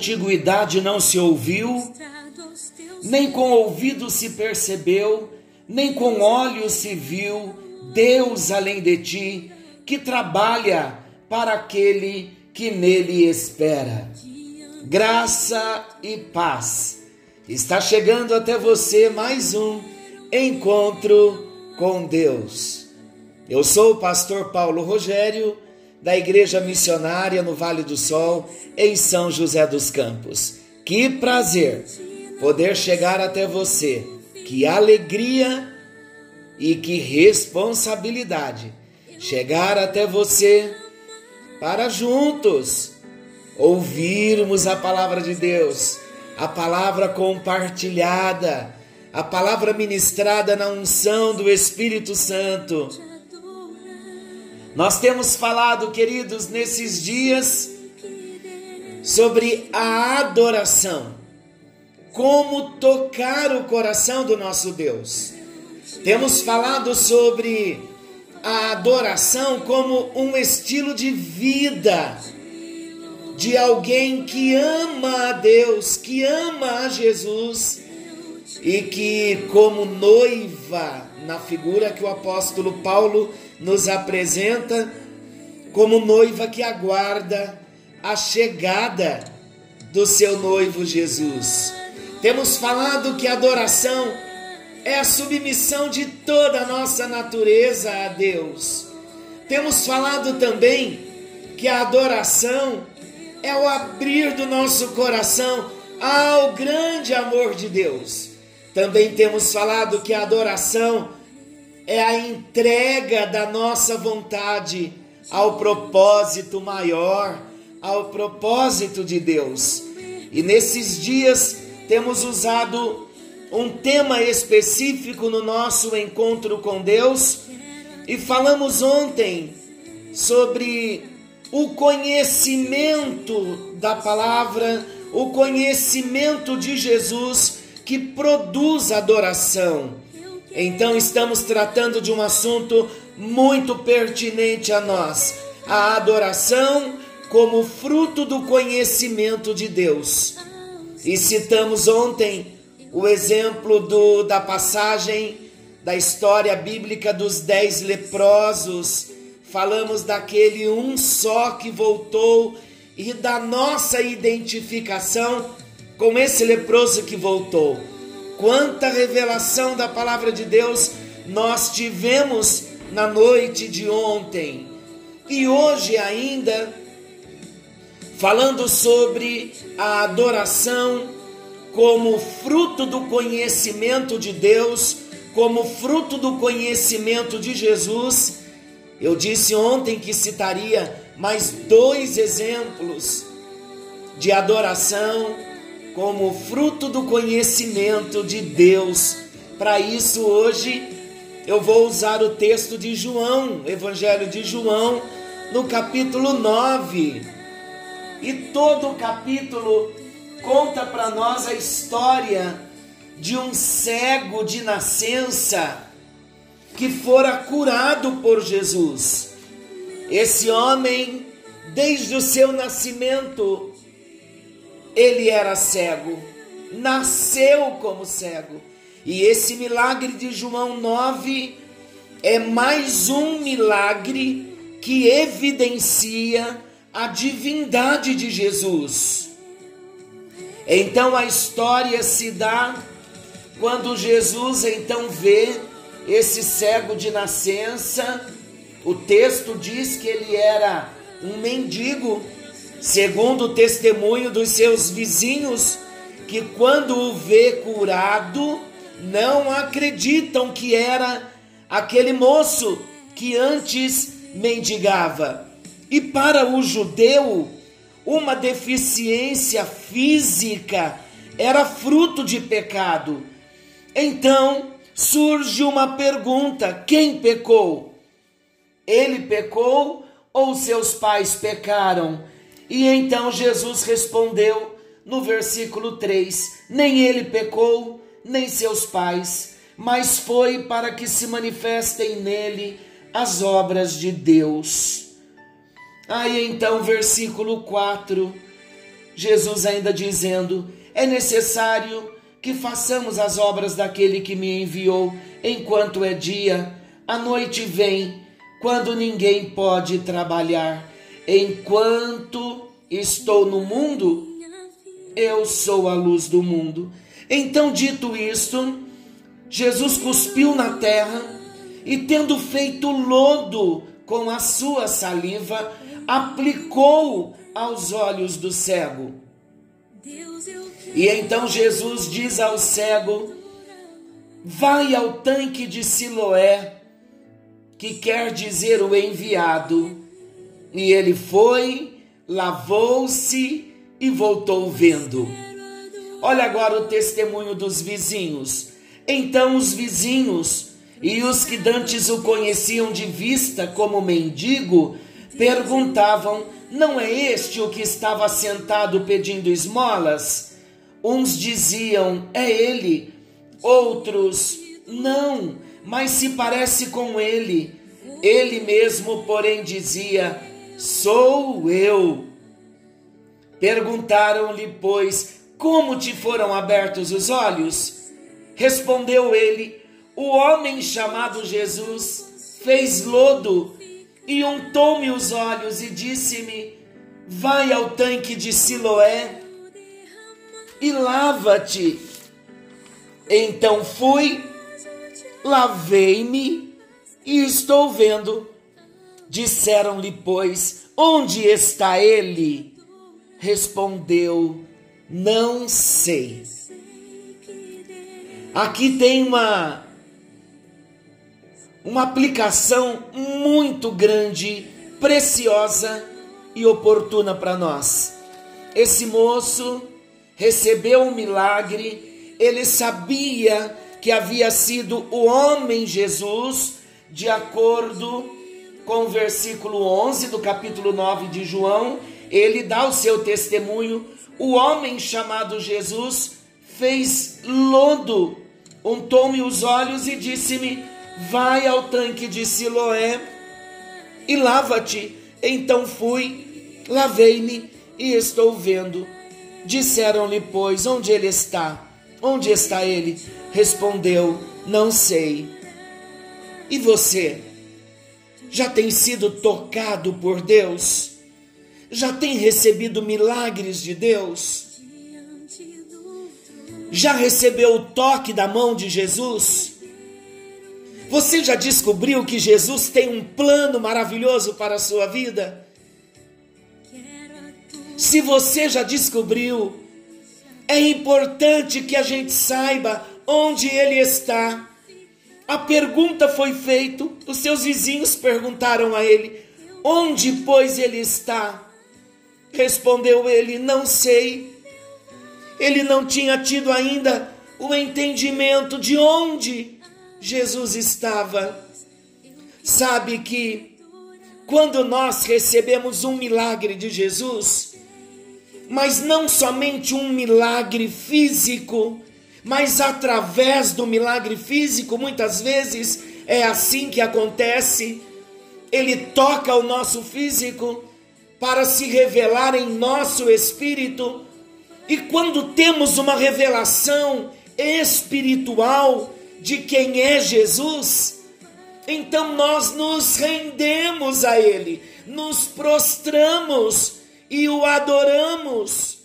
antiguidade não se ouviu, nem com ouvido se percebeu, nem com olhos se viu Deus além de ti, que trabalha para aquele que nele espera. Graça e paz. Está chegando até você mais um encontro com Deus. Eu sou o pastor Paulo Rogério, da Igreja Missionária no Vale do Sol, em São José dos Campos. Que prazer poder chegar até você. Que alegria e que responsabilidade chegar até você para juntos ouvirmos a palavra de Deus, a palavra compartilhada, a palavra ministrada na unção do Espírito Santo. Nós temos falado, queridos, nesses dias sobre a adoração, como tocar o coração do nosso Deus. Temos falado sobre a adoração como um estilo de vida de alguém que ama a Deus, que ama a Jesus e que, como noiva, na figura que o apóstolo Paulo nos apresenta, como noiva que aguarda a chegada do seu noivo Jesus. Temos falado que adoração é a submissão de toda a nossa natureza a Deus. Temos falado também que a adoração é o abrir do nosso coração ao grande amor de Deus. Também temos falado que a adoração é a entrega da nossa vontade ao propósito maior, ao propósito de Deus. E nesses dias temos usado um tema específico no nosso encontro com Deus e falamos ontem sobre o conhecimento da palavra, o conhecimento de Jesus que produz adoração. Então estamos tratando de um assunto muito pertinente a nós, a adoração como fruto do conhecimento de Deus. E citamos ontem o exemplo do, da passagem da história bíblica dos dez leprosos. Falamos daquele um só que voltou e da nossa identificação com esse leproso que voltou. Quanta revelação da palavra de Deus nós tivemos na noite de ontem. E hoje ainda, falando sobre a adoração como fruto do conhecimento de Deus, como fruto do conhecimento de Jesus, eu disse ontem que citaria mais dois exemplos de adoração como fruto do conhecimento de Deus. Para isso, hoje eu vou usar o texto de João, Evangelho de João, no capítulo 9. E todo o capítulo conta para nós a história de um cego de nascença que fora curado por Jesus. Esse homem, desde o seu nascimento, ele era cego, nasceu como cego. E esse milagre de João 9 é mais um milagre que evidencia a divindade de Jesus. Então a história se dá quando Jesus então vê esse cego de nascença. O texto diz que ele era um mendigo, segundo o testemunho dos seus vizinhos, que quando o vê curado, não acreditam que era aquele moço que antes mendigava. E para o judeu, uma deficiência física era fruto de pecado. Então surge uma pergunta: quem pecou? Ele pecou ou seus pais pecaram? E então Jesus respondeu no versículo 3: Nem ele pecou, nem seus pais, mas foi para que se manifestem nele as obras de Deus. Aí então, versículo 4, Jesus ainda dizendo: É necessário que façamos as obras daquele que me enviou enquanto é dia, a noite vem, quando ninguém pode trabalhar. Enquanto estou no mundo, eu sou a luz do mundo. Então, dito isto, Jesus cuspiu na terra e, tendo feito lodo com a sua saliva, aplicou aos olhos do cego. E então Jesus diz ao cego: Vai ao tanque de Siloé, que quer dizer o enviado. E ele foi, lavou-se e voltou vendo. Olha agora o testemunho dos vizinhos. Então os vizinhos e os que dantes o conheciam de vista como mendigo perguntavam: Não é este o que estava sentado pedindo esmolas? Uns diziam: É ele. Outros: Não, mas se parece com ele. Ele mesmo, porém, dizia: Sou eu. Perguntaram-lhe, pois, como te foram abertos os olhos? Respondeu ele: O homem chamado Jesus fez lodo e untou-me os olhos e disse-me: Vai ao tanque de Siloé e lava-te. Então fui, lavei-me e estou vendo. Disseram-lhe, pois, onde está ele? Respondeu, não sei. Aqui tem uma uma aplicação muito grande, preciosa e oportuna para nós. Esse moço recebeu um milagre, ele sabia que havia sido o homem Jesus, de acordo com o versículo 11 do capítulo 9 de João, ele dá o seu testemunho. O homem chamado Jesus fez lodo, untou-me os olhos e disse-me: Vai ao tanque de Siloé e lava-te. Então fui, lavei-me e estou vendo. Disseram-lhe, pois, onde ele está? Onde está ele? Respondeu, não sei. E você? Já tem sido tocado por Deus? Já tem recebido milagres de Deus? Já recebeu o toque da mão de Jesus? Você já descobriu que Jesus tem um plano maravilhoso para a sua vida? Se você já descobriu, é importante que a gente saiba onde ele está. A pergunta foi feita, os seus vizinhos perguntaram a ele: Onde, pois, ele está? Respondeu ele: Não sei. Ele não tinha tido ainda o entendimento de onde Jesus estava. Sabe que quando nós recebemos um milagre de Jesus, mas não somente um milagre físico, mas através do milagre físico, muitas vezes é assim que acontece. Ele toca o nosso físico para se revelar em nosso espírito. E quando temos uma revelação espiritual, de quem é Jesus, então nós nos rendemos a Ele, nos prostramos e o adoramos,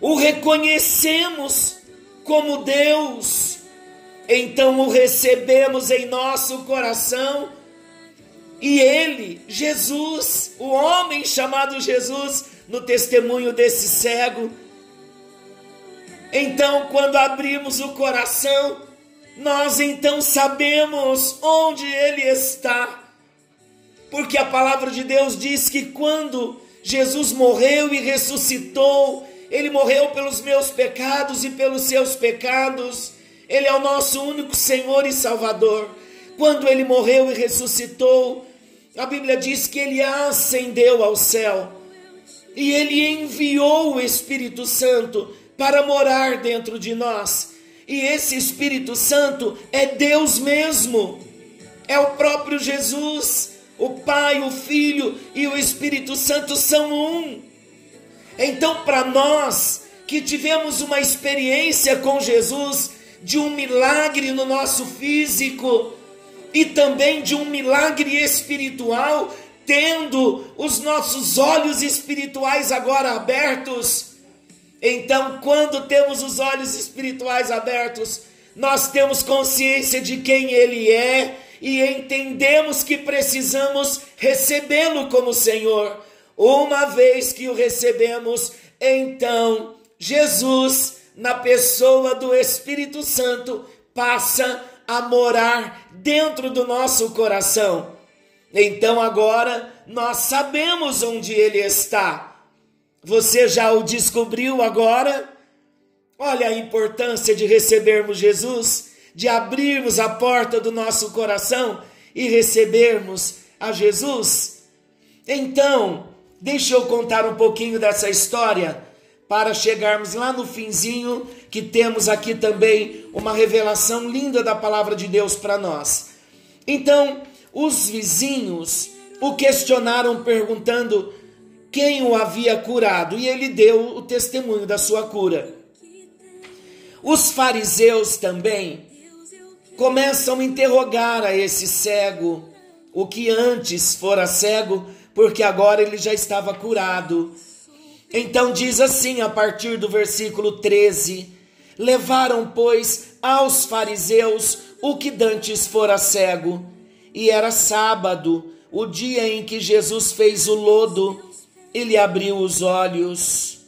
o reconhecemos como Deus, então o recebemos em nosso coração. E ele, Jesus, o homem chamado Jesus, no testemunho desse cego, então, quando abrimos o coração, nós então sabemos onde ele está. Porque a palavra de Deus diz que quando Jesus morreu e ressuscitou, ele morreu pelos meus pecados e pelos seus pecados. Ele é o nosso único Senhor e Salvador. Quando ele morreu e ressuscitou, A Bíblia diz que ele ascendeu ao céu e ele enviou o Espírito Santo para morar dentro de nós. E esse Espírito Santo é Deus mesmo, é o próprio Jesus. O Pai, o Filho e o Espírito Santo são um. Então, para nós que tivemos uma experiência com Jesus, de um milagre no nosso físico e também de um milagre espiritual, tendo os nossos olhos espirituais agora abertos. Então, quando temos os olhos espirituais abertos, nós temos consciência de quem Ele é e entendemos que precisamos recebê-lo como Senhor. Uma vez que o recebemos, então Jesus, na pessoa do Espírito Santo, passa a morar dentro do nosso coração. Então agora nós sabemos onde ele está. Você já o descobriu agora? Olha a importância de recebermos Jesus, de abrirmos a porta do nosso coração e recebermos a Jesus. Então, deixa eu contar um pouquinho dessa história para chegarmos lá no finzinho, que temos aqui também uma revelação linda da palavra de Deus para nós. Então, os vizinhos o questionaram perguntando quem o havia curado, e ele deu o testemunho da sua cura. Os fariseus também começam a interrogar a esse cego, o que antes fora cego, porque agora ele já estava curado. Então diz assim a partir do versículo 13: Levaram, pois, aos fariseus o que dantes fora cego, e era sábado, o dia em que Jesus fez o lodo, e lhe abriu os olhos.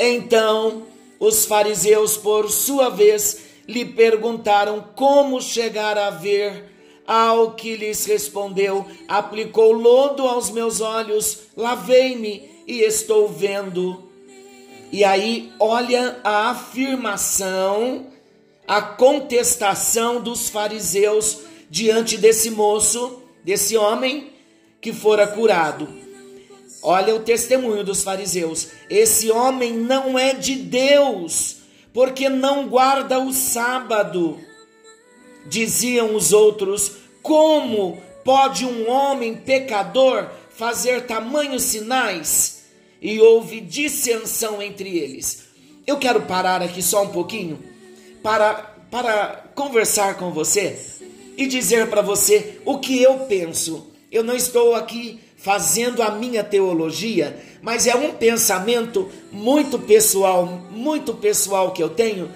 Então os fariseus, por sua vez, lhe perguntaram como chegar a ver. Ao que lhes respondeu: Aplicou lodo aos meus olhos, lavei-me e estou vendo. E aí, olha a afirmação, a contestação dos fariseus diante desse moço, desse homem que fora curado. Olha o testemunho dos fariseus: esse homem não é de Deus, porque não guarda o sábado. Diziam os outros: como pode um homem pecador fazer tamanhos sinais? e houve dissensão entre eles. Eu quero parar aqui só um pouquinho para, para conversar com você e dizer para você o que eu penso. Eu não estou aqui fazendo a minha teologia, mas é um pensamento muito pessoal, muito pessoal que eu tenho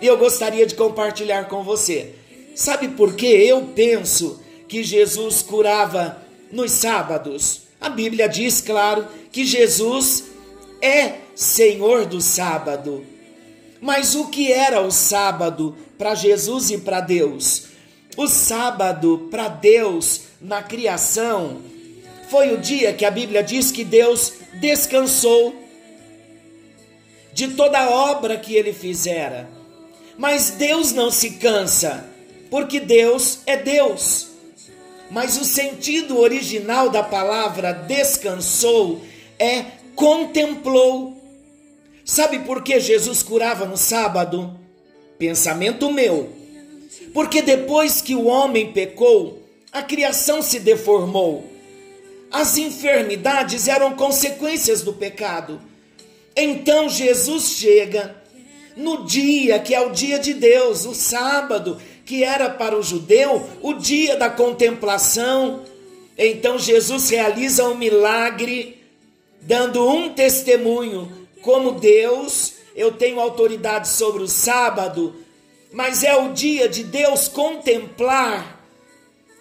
e eu gostaria de compartilhar com você. Sabe por que eu penso que Jesus curava nos sábados? A Bíblia diz, claro, que Jesus é Senhor do sábado. Mas o que era o sábado para Jesus e para Deus? O sábado para Deus na criação foi o dia que a Bíblia diz que Deus descansou de toda a obra que ele fizera. Mas Deus não se cansa, porque Deus é Deus. Mas o sentido original da palavra descansou é contemplou. Sabe por que Jesus curava no sábado? Pensamento meu. Porque depois que o homem pecou, a criação se deformou. As enfermidades eram consequências do pecado. Então Jesus chega no dia que é o dia de Deus, o sábado, que era para o judeu o dia da contemplação. Então Jesus realiza um milagre, dando um testemunho. Como Deus, eu tenho autoridade sobre o sábado, mas é o dia de Deus contemplar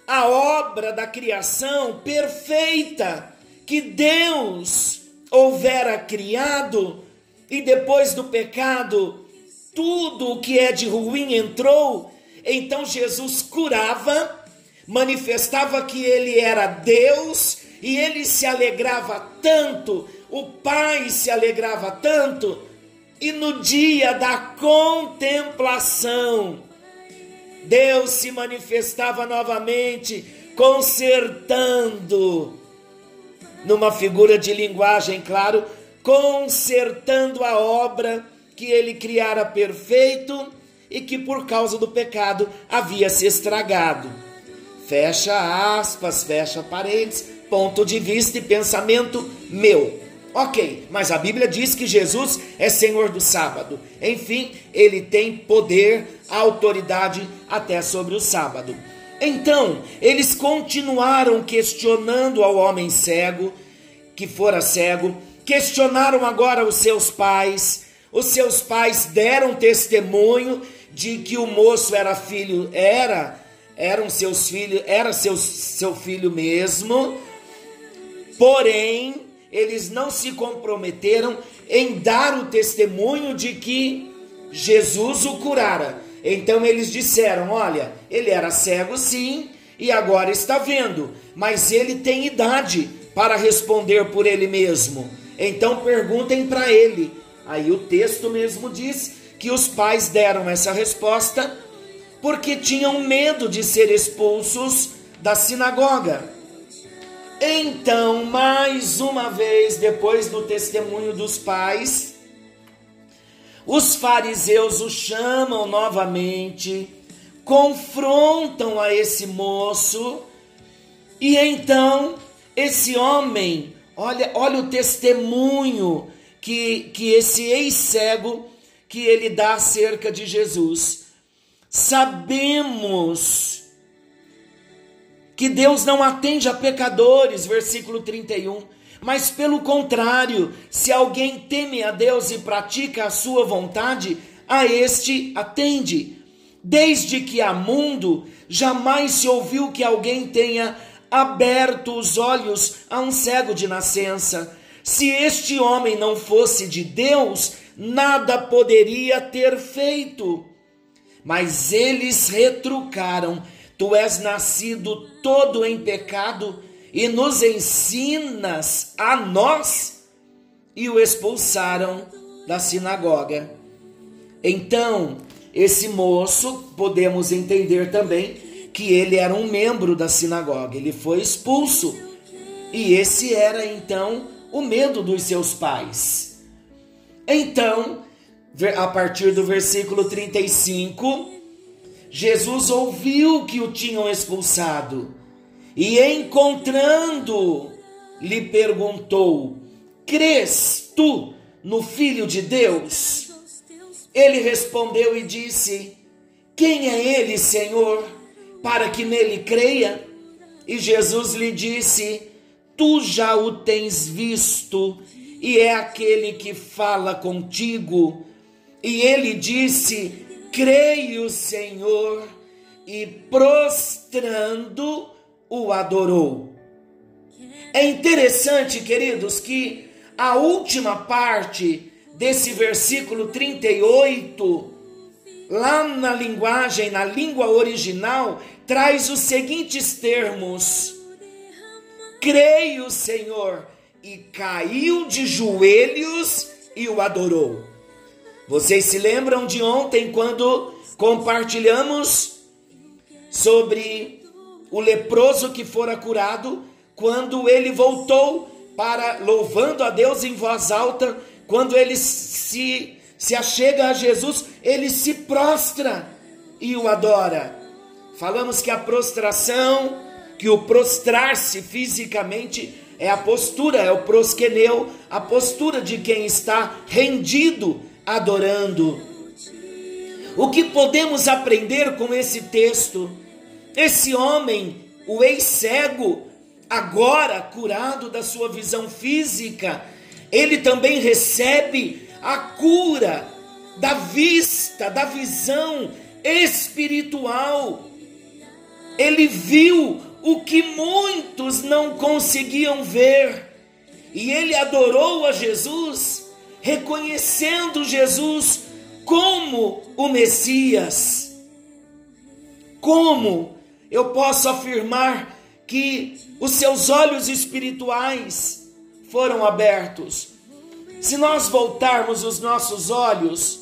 a obra da criação perfeita que Deus houvera criado e depois do pecado, tudo o que é de ruim entrou então Jesus curava, manifestava que ele era Deus e ele se alegrava tanto, o Pai se alegrava tanto, e no dia da contemplação, Deus se manifestava novamente consertando, numa figura de linguagem, claro, consertando a obra que ele criara perfeito e que por causa do pecado havia se estragado. Fecha aspas, fecha parênteses, ponto de vista e pensamento meu. Ok, mas a Bíblia diz que Jesus é Senhor do sábado. Enfim, ele tem poder, autoridade até sobre o sábado. Então, eles continuaram questionando ao homem cego, que fora cego, questionaram agora os seus pais. Os seus pais deram testemunho de que o moço era filho, era, eram seus filhos, era seu, seu filho mesmo. Porém, eles não se comprometeram em dar o testemunho de que Jesus o curara. Então eles disseram: Olha, ele era cego sim, e agora está vendo, mas ele tem idade para responder por ele mesmo. Então perguntem para ele. Aí o texto mesmo diz que os pais deram essa resposta porque tinham medo de ser expulsos da sinagoga. Então, mais uma vez, depois do testemunho dos pais, os fariseus o chamam novamente, confrontam a esse moço, e então esse homem, olha, olha o testemunho que, que esse ex-cego que ele dá acerca de Jesus. Sabemos que Deus não atende a pecadores, versículo 31. Mas pelo contrário, se alguém teme a Deus e pratica a sua vontade, a este atende. Desde que há mundo, jamais se ouviu que alguém tenha aberto os olhos a um cego de nascença. Se este homem não fosse de Deus, nada poderia ter feito. Mas eles retrucaram Tu és nascido todo em pecado e nos ensinas a nós? E o expulsaram da sinagoga. Então, esse moço, podemos entender também que ele era um membro da sinagoga, ele foi expulso. E esse era então o medo dos seus pais. Então, a partir do versículo 35, Jesus ouviu que o tinham expulsado e, encontrando, lhe perguntou: Crês tu no Filho de Deus? Ele respondeu e disse: Quem é ele, Senhor, para que nele creia? E Jesus lhe disse: Tu já o tens visto, e é aquele que fala contigo. E ele disse: creio, Senhor, e prostrando o adorou. É interessante, queridos, que a última parte desse versículo 38, lá na linguagem, na língua original, traz os seguintes termos: Creio, Senhor, e caiu de joelhos e o adorou. Vocês se lembram de ontem quando compartilhamos sobre o leproso que fora curado, quando ele voltou para louvando a Deus em voz alta, quando ele se se achega a Jesus, ele se prostra e o adora. Falamos que a prostração, que o prostrar-se fisicamente é a postura, é o prosqueneu, a postura de quem está rendido adorando. O que podemos aprender com esse texto? Esse homem, o ex-cego, agora curado da sua visão física, ele também recebe a cura da vista, da visão espiritual. Ele viu o que muitos não conseguiam ver, e ele adorou a Jesus reconhecendo Jesus como o Messias. Como eu posso afirmar que os seus olhos espirituais foram abertos? Se nós voltarmos os nossos olhos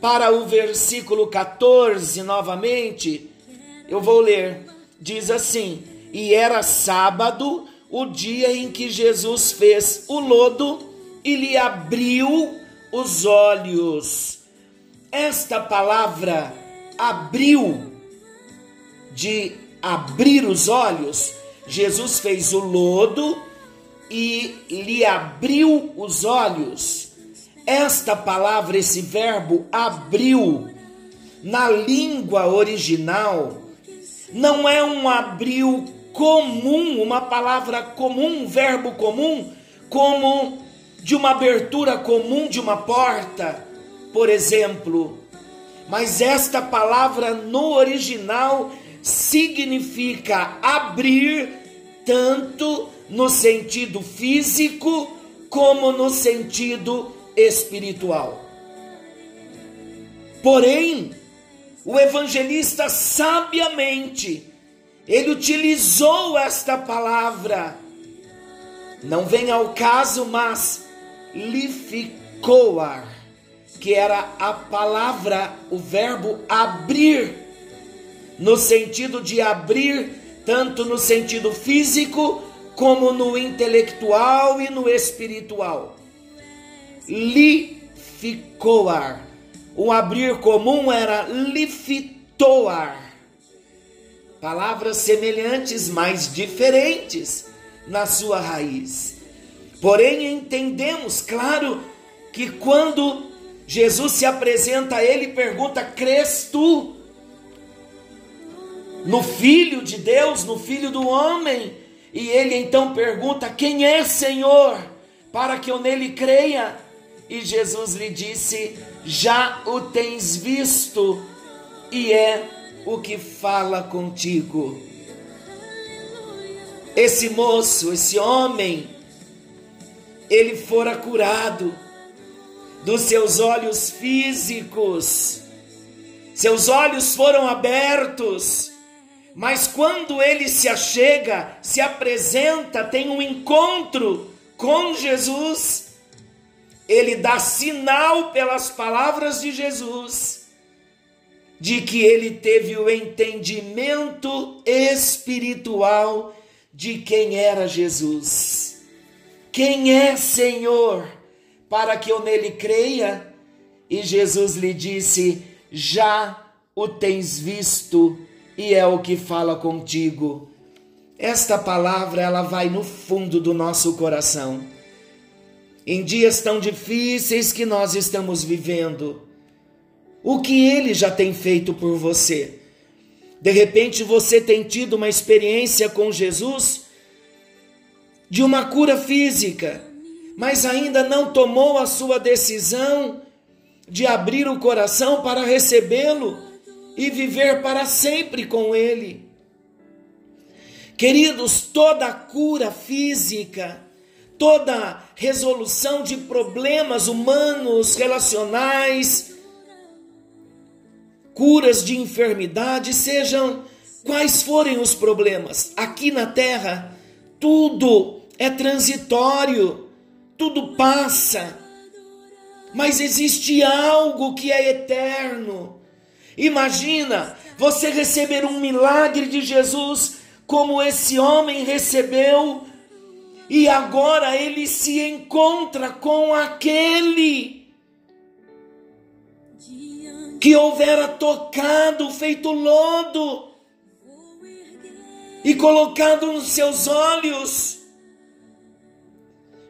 para o versículo 14 novamente, eu vou ler. Diz assim: E era sábado, o dia em que Jesus fez o lodo e lhe abriu os olhos. Esta palavra abriu, de abrir os olhos, Jesus fez o lodo e lhe abriu os olhos. Esta palavra, esse verbo abriu, na língua original, não é um abriu comum, uma palavra comum, um verbo comum, como de uma abertura comum de uma porta, por exemplo. Mas esta palavra no original significa abrir tanto no sentido físico como no sentido espiritual. Porém, o evangelista sabiamente ele utilizou esta palavra. Não vem ao caso, mas lificoar, que era a palavra, o verbo abrir, no sentido de abrir, tanto no sentido físico, como no intelectual e no espiritual. Lificoar. O abrir comum era lifitoar palavras semelhantes, mas diferentes na sua raiz. Porém, entendemos, claro, que quando Jesus se apresenta a ele pergunta: Crês tu no Filho de Deus, no Filho do homem? E ele então pergunta: Quem é Senhor? Para que eu nele creia. E Jesus lhe disse: Já o tens visto, e é o que fala contigo. Esse moço, esse homem, ele fora curado dos seus olhos físicos, seus olhos foram abertos, mas quando ele se achega, se apresenta, tem um encontro com Jesus, ele dá sinal pelas palavras de Jesus de que ele teve o entendimento espiritual de quem era Jesus. Quem é Senhor, para que eu nele creia? E Jesus lhe disse: Já o tens visto e é o que fala contigo. Esta palavra ela vai no fundo do nosso coração. Em dias tão difíceis que nós estamos vivendo, o que ele já tem feito por você. De repente você tem tido uma experiência com Jesus de uma cura física, mas ainda não tomou a sua decisão de abrir o coração para recebê-lo e viver para sempre com ele. Queridos, toda cura física, toda resolução de problemas humanos, relacionais, curas de enfermidade, sejam quais forem os problemas. Aqui na terra, tudo é transitório, tudo passa. Mas existe algo que é eterno. Imagina você receber um milagre de Jesus como esse homem recebeu e agora ele se encontra com aquele que houvera tocado, feito lodo e colocado nos seus olhos.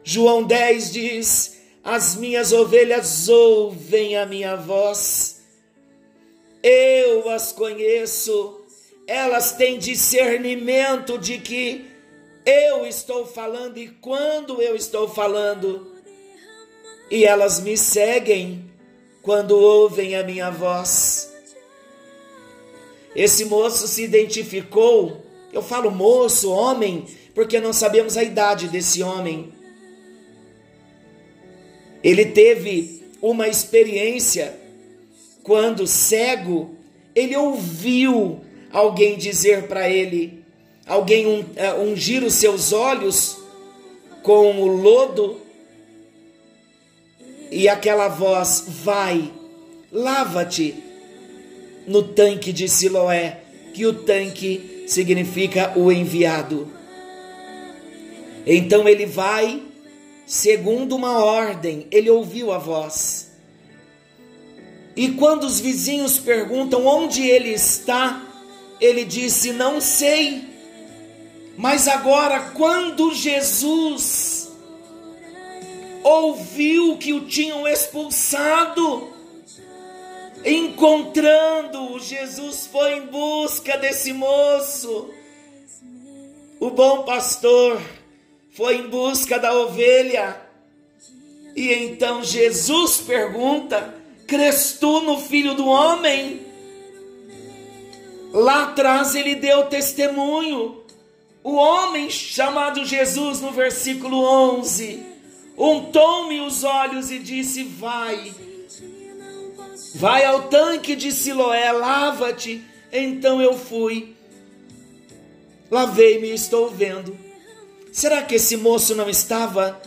João 10 diz: As minhas ovelhas ouvem a minha voz, eu as conheço, elas têm discernimento de que eu estou falando e quando eu estou falando, e elas me seguem quando ouvem a minha voz. Esse moço se identificou, eu falo moço, homem, porque não sabemos a idade desse homem. Ele teve uma experiência quando cego, ele ouviu alguém dizer para ele, alguém eh, ungir os seus olhos com o lodo e aquela voz: Vai, lava-te no tanque de Siloé, que o tanque significa o enviado. Então ele vai segundo uma ordem, ele ouviu a voz. E quando os vizinhos perguntam onde ele está, ele disse: Não sei. Mas agora, quando Jesus ouviu que o tinham expulsado, encontrando-o, Jesus foi em busca desse moço. O bom pastor foi em busca da ovelha. E então Jesus pergunta: Cres tu no filho do homem? Lá atrás ele deu testemunho. O homem chamado Jesus, no versículo 11, untou-me os olhos e disse: Vai, vai ao tanque de Siloé, lava-te. Então eu fui, lavei-me e estou vendo. Será que esse moço não estava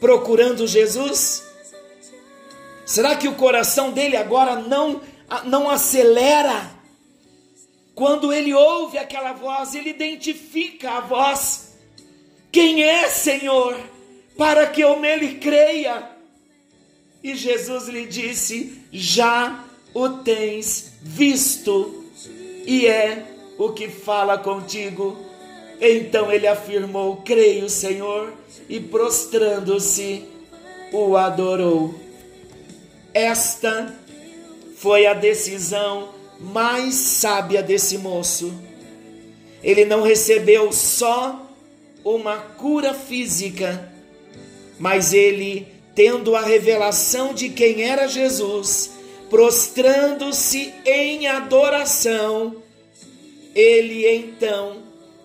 procurando Jesus? Será que o coração dele agora não, não acelera? Quando ele ouve aquela voz, ele identifica a voz. Quem é, Senhor, para que eu nele creia? E Jesus lhe disse: Já o tens visto, e é o que fala contigo. Então ele afirmou: Creio, Senhor, e prostrando-se, o adorou. Esta foi a decisão mais sábia desse moço. Ele não recebeu só uma cura física, mas ele, tendo a revelação de quem era Jesus, prostrando-se em adoração, ele então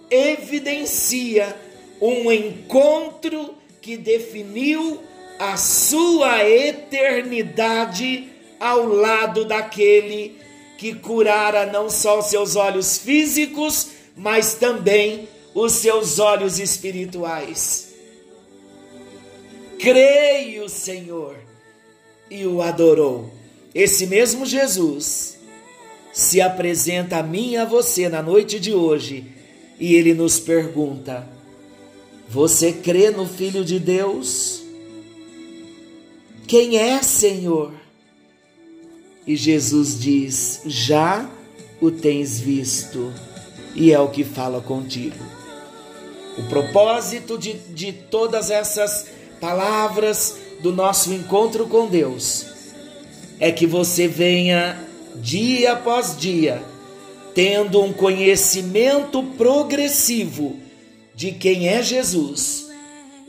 evidencia um encontro que definiu a sua eternidade ao lado daquele que curara não só os seus olhos físicos, mas também os seus olhos espirituais. Creio, Senhor, e o adorou. Esse mesmo Jesus se apresenta a mim e a você na noite de hoje e ele nos pergunta: Você crê no Filho de Deus? Quem é, Senhor? E Jesus diz: Já o tens visto, e é o que fala contigo. O propósito de, de todas essas palavras do nosso encontro com Deus é que você venha dia após dia tendo um conhecimento progressivo de quem é Jesus,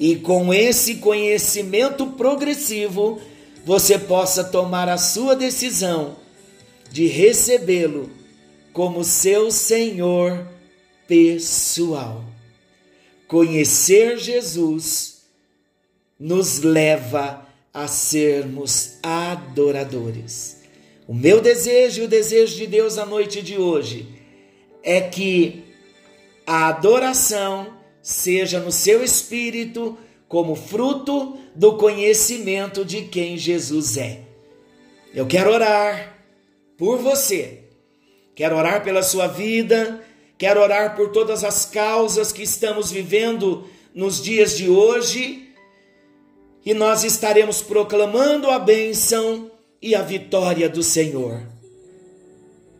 e com esse conhecimento progressivo, você possa tomar a sua decisão de recebê-lo como seu Senhor pessoal. Conhecer Jesus nos leva a sermos adoradores. O meu desejo e o desejo de Deus à noite de hoje é que a adoração seja no seu espírito como fruto do conhecimento de quem Jesus é. Eu quero orar por você, quero orar pela sua vida, quero orar por todas as causas que estamos vivendo nos dias de hoje e nós estaremos proclamando a bênção e a vitória do Senhor.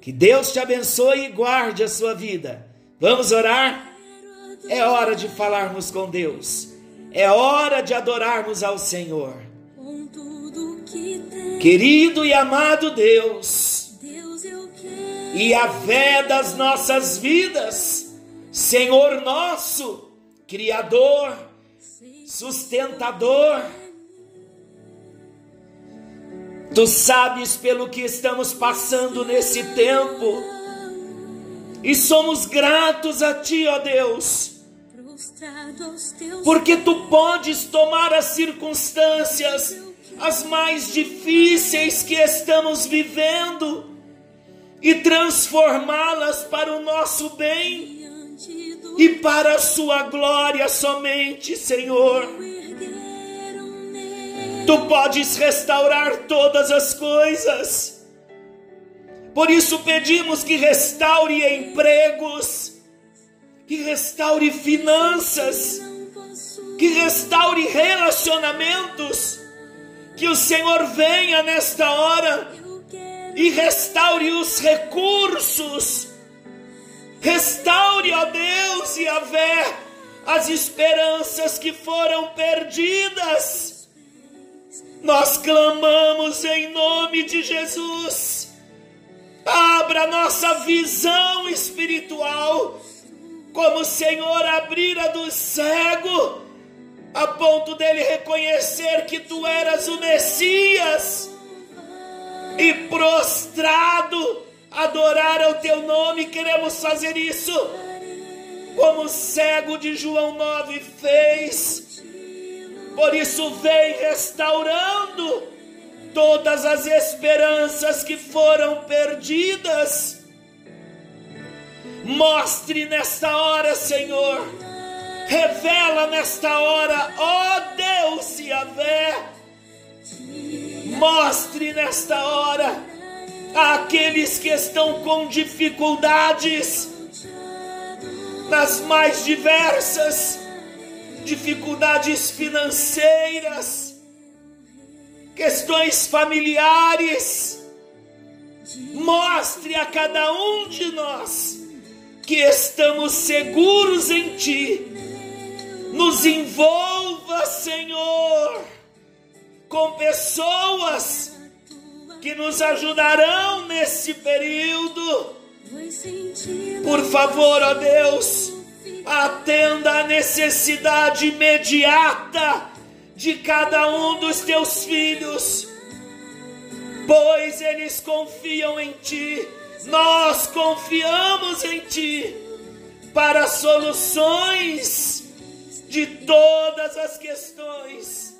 Que Deus te abençoe e guarde a sua vida. Vamos orar? É hora de falarmos com Deus. É hora de adorarmos ao Senhor. Querido e amado Deus, e a fé das nossas vidas, Senhor nosso, Criador, sustentador, Tu sabes pelo que estamos passando nesse tempo. E somos gratos a Ti, ó Deus. Porque Tu podes tomar as circunstâncias, as mais difíceis que estamos vivendo, e transformá-las para o nosso bem e para a Sua glória somente, Senhor. Tu podes restaurar todas as coisas. Por isso pedimos que restaure empregos, que restaure finanças, que restaure relacionamentos, que o Senhor venha nesta hora e restaure os recursos, restaure, ó Deus e a fé, as esperanças que foram perdidas. Nós clamamos em nome de Jesus. Abra nossa visão espiritual, como o Senhor abrira do cego, a ponto dele reconhecer que tu eras o Messias e prostrado adorar ao teu nome. Queremos fazer isso como o cego de João 9 fez. Por isso, vem restaurando todas as esperanças que foram perdidas. Mostre nesta hora, Senhor. Revela nesta hora, ó Deus e Yahvé. Mostre nesta hora àqueles que estão com dificuldades, nas mais diversas dificuldades financeiras, questões familiares. Mostre a cada um de nós que estamos seguros em Ti. Nos envolva, Senhor, com pessoas que nos ajudarão nesse período. Por favor, ó Deus, atenda a necessidade imediata de cada um dos teus filhos, pois eles confiam em Ti, nós confiamos em Ti para soluções de todas as questões,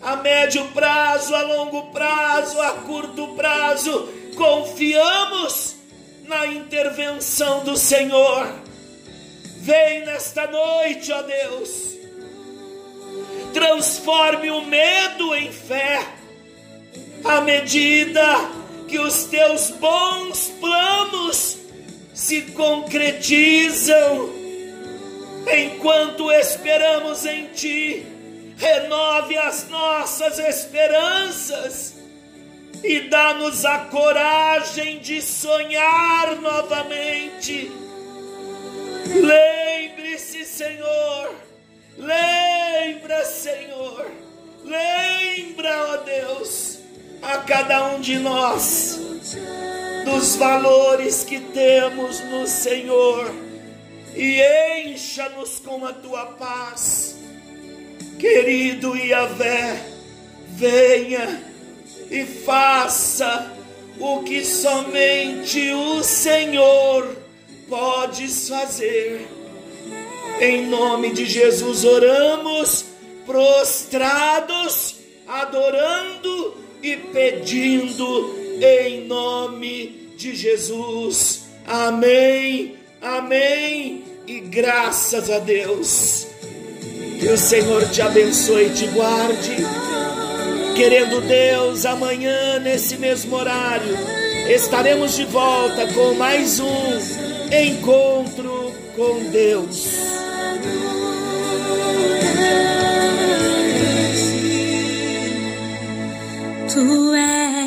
a médio prazo, a longo prazo, a curto prazo, confiamos na intervenção do Senhor. Vem nesta noite, ó Deus transforme o medo em fé, à medida que os teus bons planos se concretizam. Enquanto esperamos em Ti, renove as nossas esperanças e dá-nos a coragem de sonhar novamente. Lembre-se, Senhor, lembra, Senhor, lembra, ó Deus, a cada um de nós dos valores que temos no Senhor e encha-nos com a tua paz. Querido Iavé, venha e faça o que somente o Senhor podes fazer. Em nome de Jesus oramos, prostrados, adorando e pedindo em nome de Jesus. Amém, amém e graças a Deus. Que o Senhor te abençoe e te guarde. Querendo Deus, amanhã, nesse mesmo horário, estaremos de volta com mais um encontro com Deus. Tu és meu.